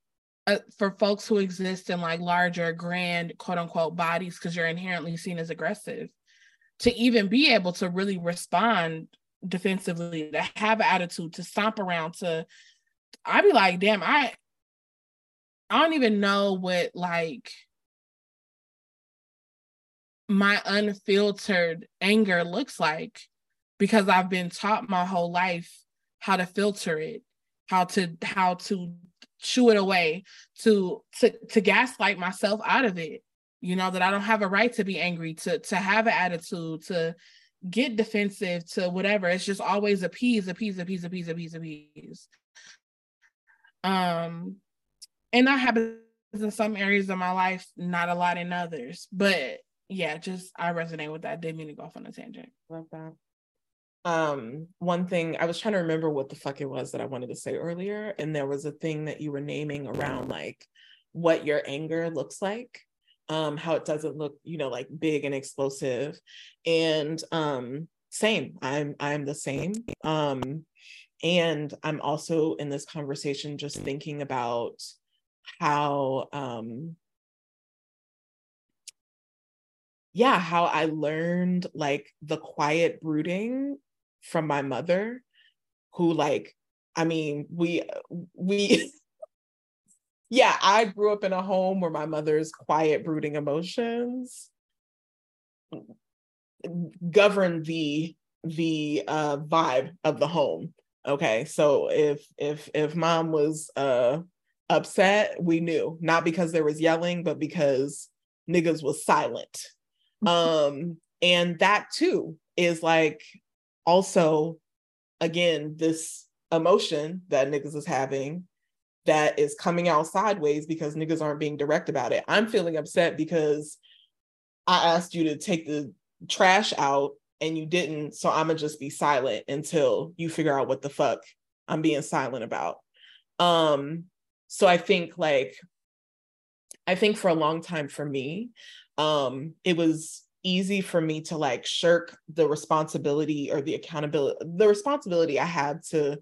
uh, for folks who exist in like larger, grand, quote unquote bodies because you're inherently seen as aggressive to even be able to really respond defensively, to have an attitude, to stomp around, to I'd be like, damn, I I don't even know what like my unfiltered anger looks like because I've been taught my whole life how to filter it, how to how to chew it away, to to to gaslight myself out of it. You know that I don't have a right to be angry, to to have an attitude, to get defensive, to whatever. It's just always appease, appease, appease, appease, appease, appease. Um, and that happens in some areas of my life, not a lot in others. But yeah, just I resonate with that. Didn't mean to go off on a tangent. Love that um one thing i was trying to remember what the fuck it was that i wanted to say earlier and there was a thing that you were naming around like what your anger looks like um how it doesn't look you know like big and explosive and um same i'm i'm the same um and i'm also in this conversation just thinking about how um yeah how i learned like the quiet brooding from my mother who like i mean we we yeah i grew up in a home where my mother's quiet brooding emotions govern the the uh vibe of the home okay? So if if if mom was uh upset we knew. Not because there was yelling but because niggas was silent. Um and that too is like also, again, this emotion that niggas is having that is coming out sideways because niggas aren't being direct about it. I'm feeling upset because I asked you to take the trash out and you didn't. So I'm gonna just be silent until you figure out what the fuck I'm being silent about. Um, so I think like I think for a long time for me, um, it was easy for me to like shirk the responsibility or the accountability the responsibility i had to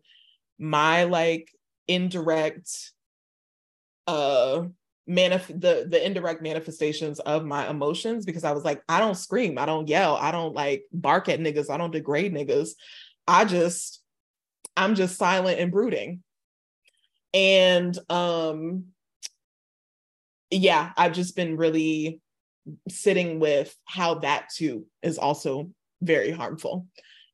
my like indirect uh manif- the the indirect manifestations of my emotions because i was like i don't scream i don't yell i don't like bark at niggas i don't degrade niggas. I just i'm just silent and brooding. And um yeah i've just been really sitting with how that too is also very harmful.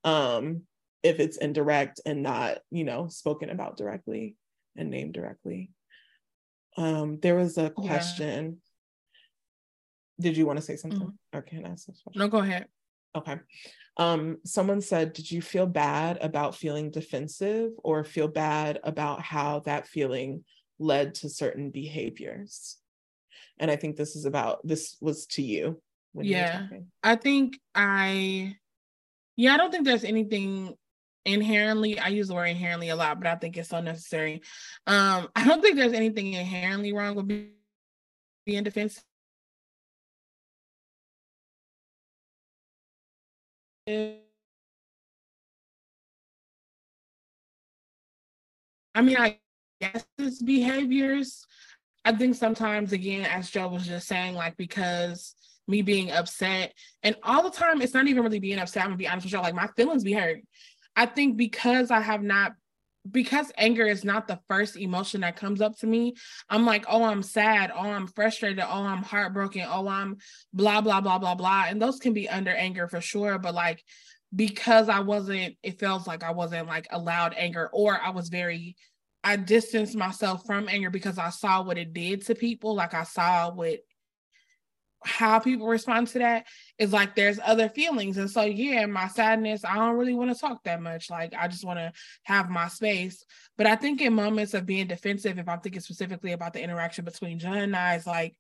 Um if it's indirect and not you know spoken about directly and named directly. Um there was a question. Yeah. did you want to say something? Mm-hmm. or can i ask no go ahead. Okay. Um someone said did you feel bad about feeling defensive or feel bad about how that feeling led to certain behaviors and i think this is about this was to you yeah. i think i yeah i don't think there's anything inherently i use the word inherently a lot but i think it's so necessary um i don't think there's anything inherently wrong with being defensive I mean, I guess it's behaviors. I think sometimes, again, as Juh was just saying, like because me being upset, and all the time, it's not even really being upset. I'm gonna be honest with y'all, like my feelings be hurt. I think because I have not, because anger is not the first emotion that comes up to me. I'm like, oh, I'm sad. Oh, I'm frustrated. Oh, I'm heartbroken. Oh, I'm blah blah blah blah blah. And those can be under anger for sure. But like because I wasn't, it feels like I wasn't like allowed anger, or I was very, I distanced myself from anger because I saw what it did to people. Like I saw what how people respond to that is like there's other feelings. And so yeah, my sadness, I don't really want to talk that much. Like I just want to have my space. But I think in moments of being defensive, if I'm thinking specifically about the interaction between Juh and I, it's like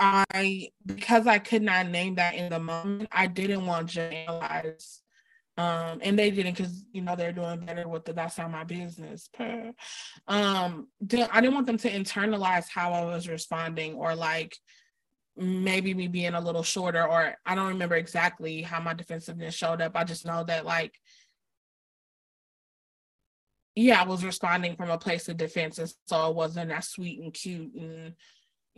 I because I could not name that in the moment, I didn't want to analyze. Um, and they didn't because you know they're doing better with the that's not my business. Per, Um, I didn't want them to internalize how I was responding or like maybe me being a little shorter or I don't remember exactly how my defensiveness showed up. I just know that like yeah, I was responding from a place of defense and so it wasn't as sweet and cute and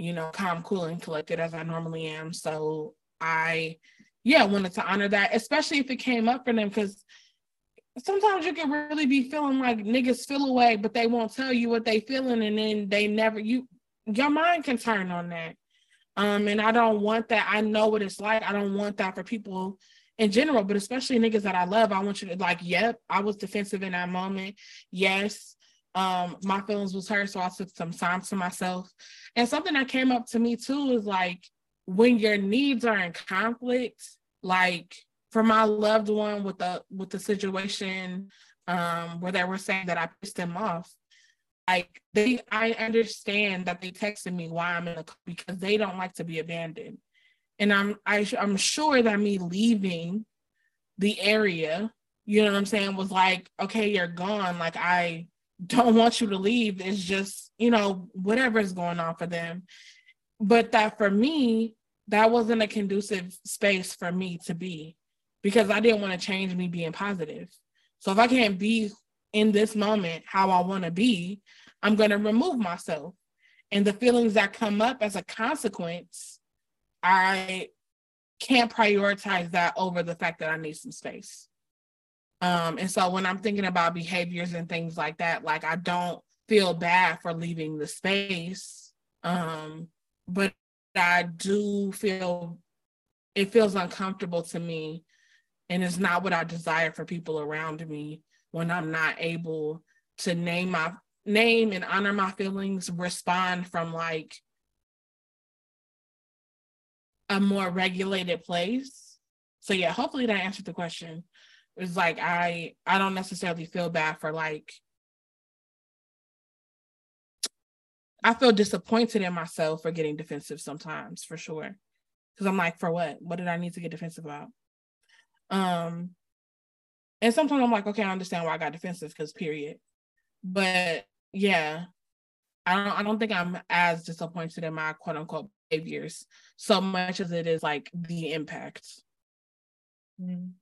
you know, calm, cool, and collected as I normally am. So I, yeah, I wanted to honor that, especially if it came up for them, because sometimes you can really be feeling like niggas feel away, but they won't tell you what they feeling, and then they never you your mind can turn on that. Um, and I don't want that. I know what it's like. I don't want that for people in general, but especially niggas that I love. I want you to like, yep, I was defensive in that moment. Yes, um my feelings was hurt so i took some time to myself and something that came up to me too is like when your needs are in conflict like for my loved one with the with the situation um where they were saying that i pissed them off like they i understand that they texted me why i'm in the because they don't like to be abandoned and i'm I, i'm sure that me leaving the area you know what i'm saying was like okay you're gone like i don't want you to leave. It's just, you know, whatever is going on for them. But that for me, that wasn't a conducive space for me to be because I didn't want to change me being positive. So if I can't be in this moment how I want to be, I'm going to remove myself. And the feelings that come up as a consequence, I can't prioritize that over the fact that I need some space. Um, and so when I'm thinking about behaviors and things like that, like I don't feel bad for leaving the space. Um, but I do feel it feels uncomfortable to me and it's not what I desire for people around me when I'm not able to name my name and honor my feelings, respond from like a more regulated place. So yeah, hopefully that answered the question. It's like I I don't necessarily feel bad for like I feel disappointed in myself for getting defensive sometimes for sure. Cause I'm like, for what? What did I need to get defensive about? Um and sometimes I'm like, okay, I understand why I got defensive because period. But yeah, I don't I don't think I'm as disappointed in my quote unquote behaviors so much as it is like the impact. Mm.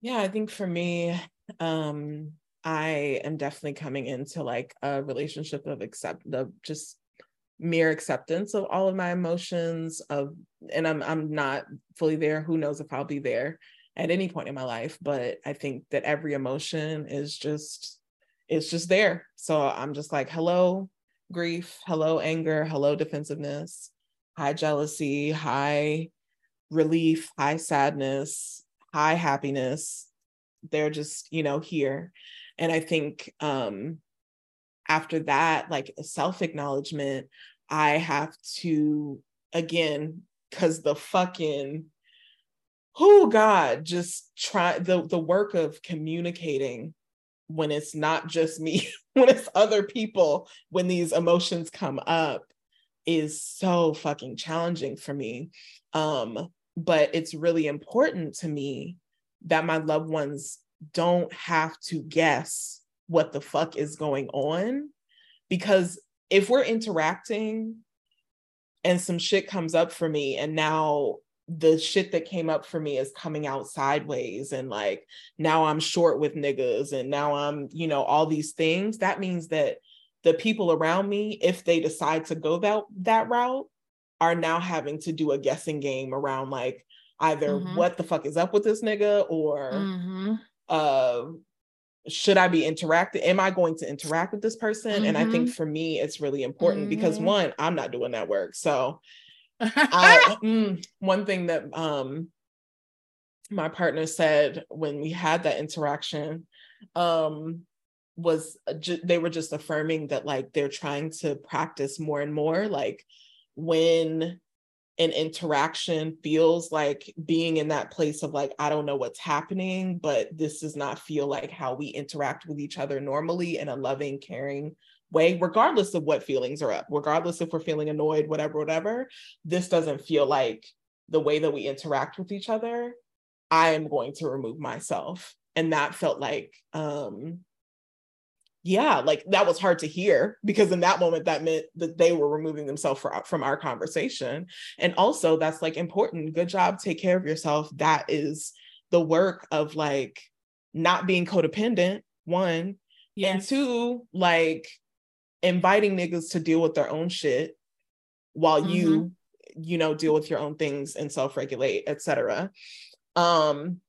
Yeah, I think for me, um, I am definitely coming into like a relationship of accept of just mere acceptance of all of my emotions of and I'm I'm not fully there. Who knows if I'll be there at any point in my life, but I think that every emotion is just it's just there. So I'm just like, hello, grief, hello, anger, hello, defensiveness, high jealousy, high relief, high sadness, high happiness. They're just you know here and i think um after that like self acknowledgement i have to again cuz the fucking oh god just try the the work of communicating when it's not just me when it's other people when these emotions come up is so fucking challenging for me. Um but it's really important to me that my loved ones don't have to guess what the fuck is going on because if we're interacting and some shit comes up for me and now the shit that came up for me is coming out sideways and like now I'm short with niggas and now I'm, you know, all these things, that means that the people around me, if they decide to go that that route, are now having to do a guessing game around like either mm-hmm. what the fuck is up with this nigga or mm-hmm. Uh should I be interacting? Am I going to interact with this person? Mm-hmm. And I think mm-hmm. for me, it's really important because mm-hmm. one, I'm not doing that work. So I, mm, one thing that um, my partner said when we had that interaction um, was ju- they were just affirming that like they're trying to practice more and more. Like when an interaction feels like being in that place of like i don't know what's happening but this does not feel like how we interact with each other normally in a loving caring way regardless of what feelings are up regardless if we're feeling annoyed whatever whatever. This doesn't feel like the way that we interact with each other i am going to remove myself. And that felt like um yeah, like that was hard to hear because in that moment that meant that they were removing themselves for, from our conversation. And also that's like important. Good job, take care of yourself. That is the work of like not being codependent, one, yes. and two, like inviting niggas to deal with their own shit while mm-hmm. you, you know, deal with your own things and self-regulate, etc. Um,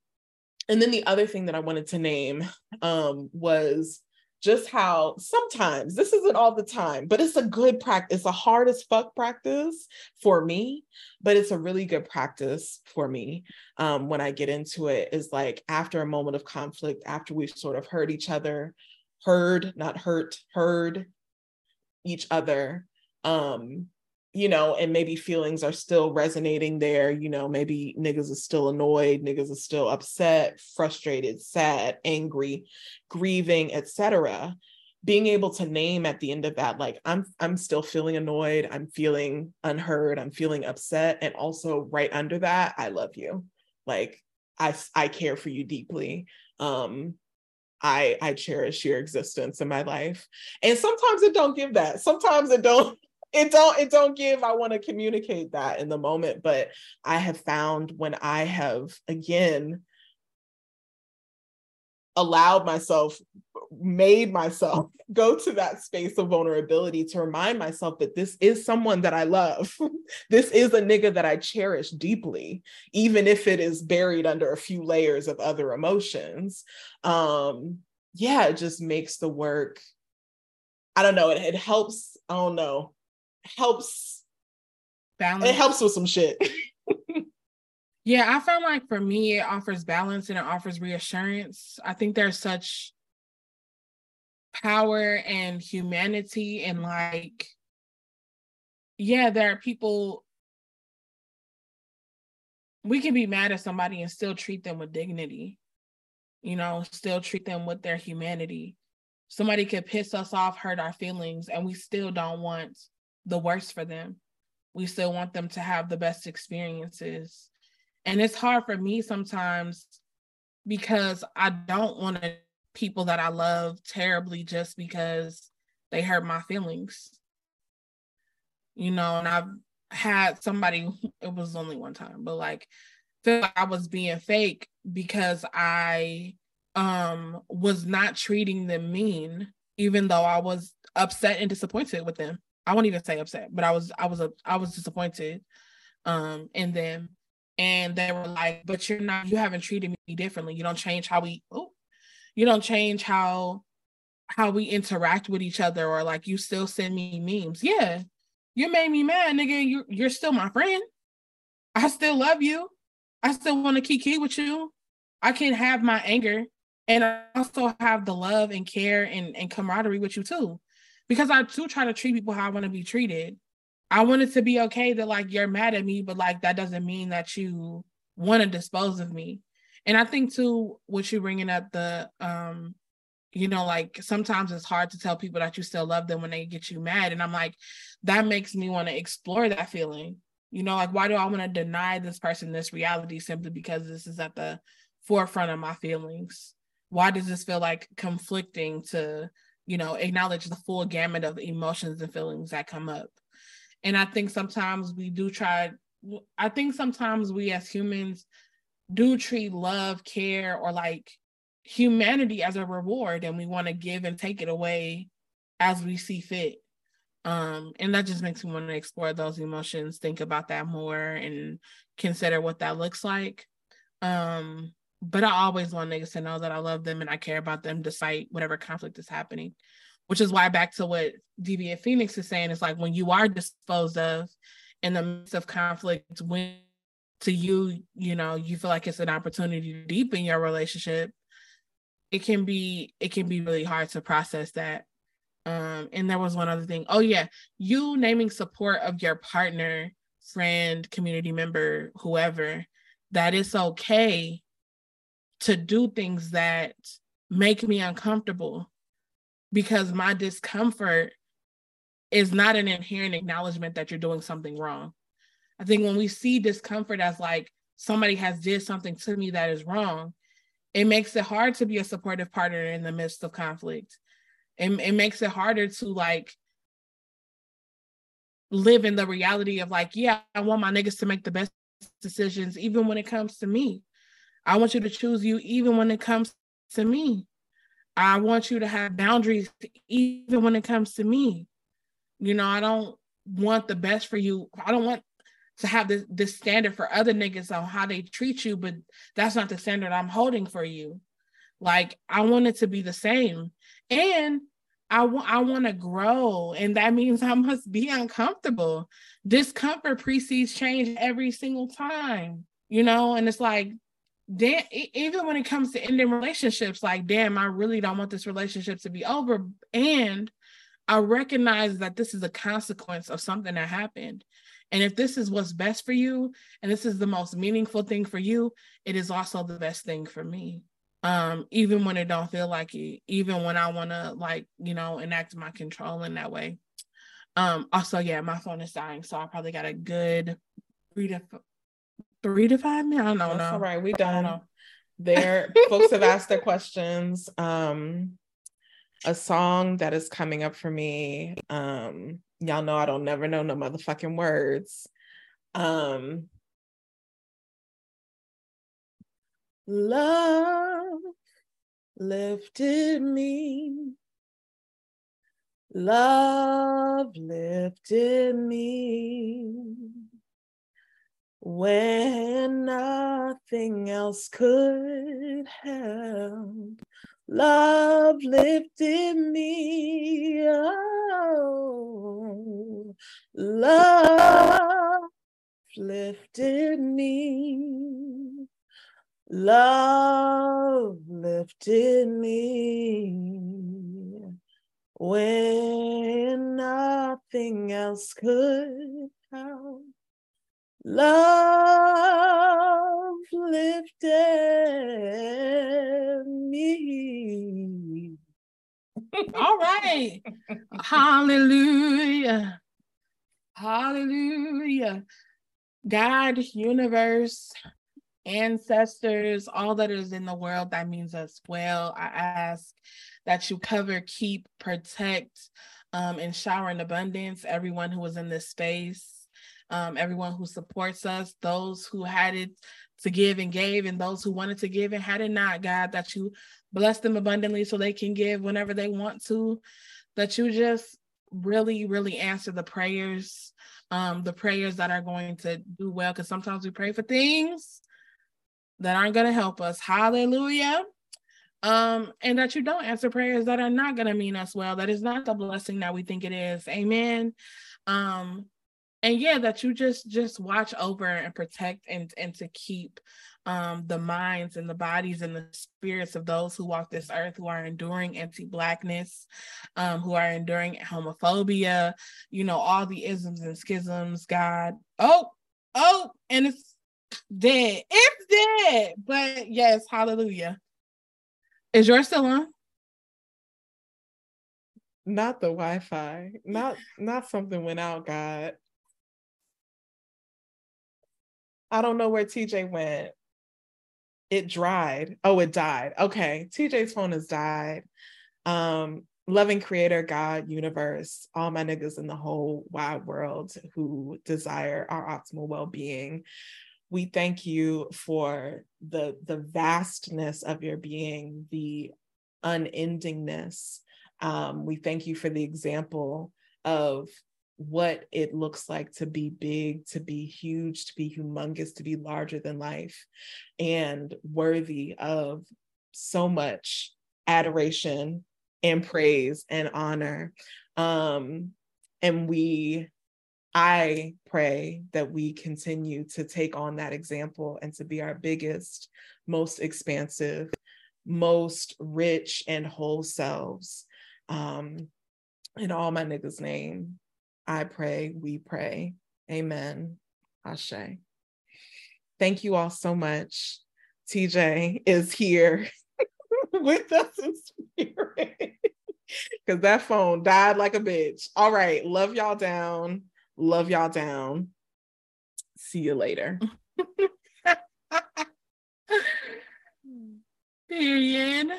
and then the other thing that I wanted to name um was just how sometimes this isn't all the time, but it's a good practice. It's a hard as fuck practice for me, but it's a really good practice for me um, when I get into it. Is like after a moment of conflict, after we've sort of heard each other, heard, not hurt, heard each other. Um, you know, and maybe feelings are still resonating there. You know, maybe niggas is still annoyed, niggas is still upset, frustrated, sad, angry, grieving, etc. Being able to name at the end of that, like I'm, I'm still feeling annoyed, I'm feeling unheard, I'm feeling upset, and also right under that, I love you. Like I, I care for you deeply. Um, I, I cherish your existence in my life. And sometimes it don't give that. Sometimes it don't it don't it don't give i want to communicate that in the moment but i have found when i have again allowed myself made myself go to that space of vulnerability to remind myself that this is someone that I love. this is a nigga that I cherish deeply, even if it is buried under a few layers of other emotions. Um, yeah, it just makes the work. I don't know. It, it helps. I don't know helps balance. It helps with some shit. yeah, I found like for me, it offers balance and it offers reassurance. I think there's such power and humanity and like, yeah, there are people we can be mad at somebody and still treat them with dignity, you know, still treat them with their humanity. Somebody could piss us off, hurt our feelings, and we still don't want the worst for them. We still want them to have the best experiences. And it's hard for me sometimes because I don't want to people that I love terribly just because they hurt my feelings. You know, and I've had somebody, it was only one time, but like feel like I was being fake because I um was not treating them mean, even though I was upset and disappointed with them. I won't even say upset, but I was I was a I was disappointed um in them. And they were like, but you're not you haven't treated me differently. You don't change how we oh, you don't change how how we interact with each other or like you still send me memes. Yeah. You made me mad, nigga. You you're still my friend. I still love you. I still want to keep kiki with you. I can have my anger and I also have the love and care and, and camaraderie with you too because I too try to treat people how I want to be treated. I want it to be okay that like you're mad at me, but like that doesn't mean that you want to dispose of me. And I think too, what you're bringing up the um, you know, like sometimes it's hard to tell people that you still love them when they get you mad, and I'm like, that makes me want to explore that feeling You know, like why do I want to deny this person this reality simply because this is at the forefront of my feelings? Why does this feel like conflicting to, you know, acknowledge the full gamut of emotions and feelings that come up? And I think sometimes we do try, I think sometimes we as humans do treat love, care, or like humanity as a reward and we want to give and take it away as we see fit um and that just makes me want to explore those emotions think about that more and consider what that looks like um but i always want niggas to know that i love them and i care about them despite whatever conflict is happening which is why back to what deviant phoenix is saying it's like when you are disposed of in the midst of conflict when to you you know you feel like it's an opportunity to deepen your relationship it can be it can be really hard to process that. Um and there was one other thing. Oh yeah you naming support of your partner friend community member whoever that it's okay to do things that make me uncomfortable because my discomfort is not an inherent acknowledgement that you're doing something wrong i think when we see discomfort as like somebody has did something to me that is wrong it makes it hard to be a supportive partner in the midst of conflict. It, it makes it harder to like live in the reality of like, yeah, I want my niggas to make the best decisions, even when it comes to me. I want you to choose you, even when it comes to me. I want you to have boundaries, even when it comes to me. You know, I don't want the best for you. I don't want to have this, this standard for other niggas on how they treat you, but that's not the standard I'm holding for you. Like I want it to be the same. And I want I want to grow. And that means I must be uncomfortable. Discomfort precedes change every single time, you know, and it's like damn, even when it comes to ending relationships, like, damn, I really don't want this relationship to be over. And I recognize that this is a consequence of something that happened. And if this is what's best for you and this is the most meaningful thing for you, it is also the best thing for me. Um, even when it don't feel like it, even when I want to like, you know, enact my control in that way. Um, also, yeah, my phone is dying, so I probably got a good three to three to five minutes. I don't know. All right, we done. There, folks have asked their questions. Um, a song that is coming up for me. Um, y'all know I don't never know no motherfucking words. Um love lifted me. Love lifted me when nothing else could help. Love lifted me. Oh, love lifted me. Love lifted me when nothing else could help. Love lifted me. All right. Hallelujah. Hallelujah. God, universe, ancestors, all that is in the world that means us well. I ask that you cover, keep, protect, um, and shower in abundance everyone who was in this space um, everyone who supports us, those who had it to give and gave, and those who wanted to give and had it not, God, that you bless them abundantly so they can give whenever they want to, that you just really, really answer the prayers, um, the prayers that are going to do well, because sometimes we pray for things that aren't going to help us. Hallelujah. Um, and that you don't answer prayers that are not going to mean us well. That is not the blessing that we think it is. Amen. Um, and yeah that you just just watch over and protect and and to keep um, the minds and the bodies and the spirits of those who walk this earth who are enduring anti-blackness um, who are enduring homophobia you know all the isms and schisms god. Oh oh and it's dead. It's dead. But yes hallelujah. Is yours still on? Not the wi-fi. Not not something went out god I don't know where TJ went. It dried. Oh, it died. Okay. TJ's phone has died. Um, loving creator, God, universe, all my niggas in the whole wide world who desire our optimal well-being. We thank you for the the vastness of your being, the unendingness. Um, we thank you for the example of what it looks like to be big, to be huge, to be humongous, to be larger than life, and worthy of so much adoration and praise and honor. Um, and we, I pray that we continue to take on that example and to be our biggest, most expansive, most rich and whole selves. Um, in all my niggas' name, I pray, we pray. Amen. Ashe. Thank you all so much. TJ is here with us in spirit because that phone died like a bitch. All right. Love y'all down. Love y'all down. See you later. Period.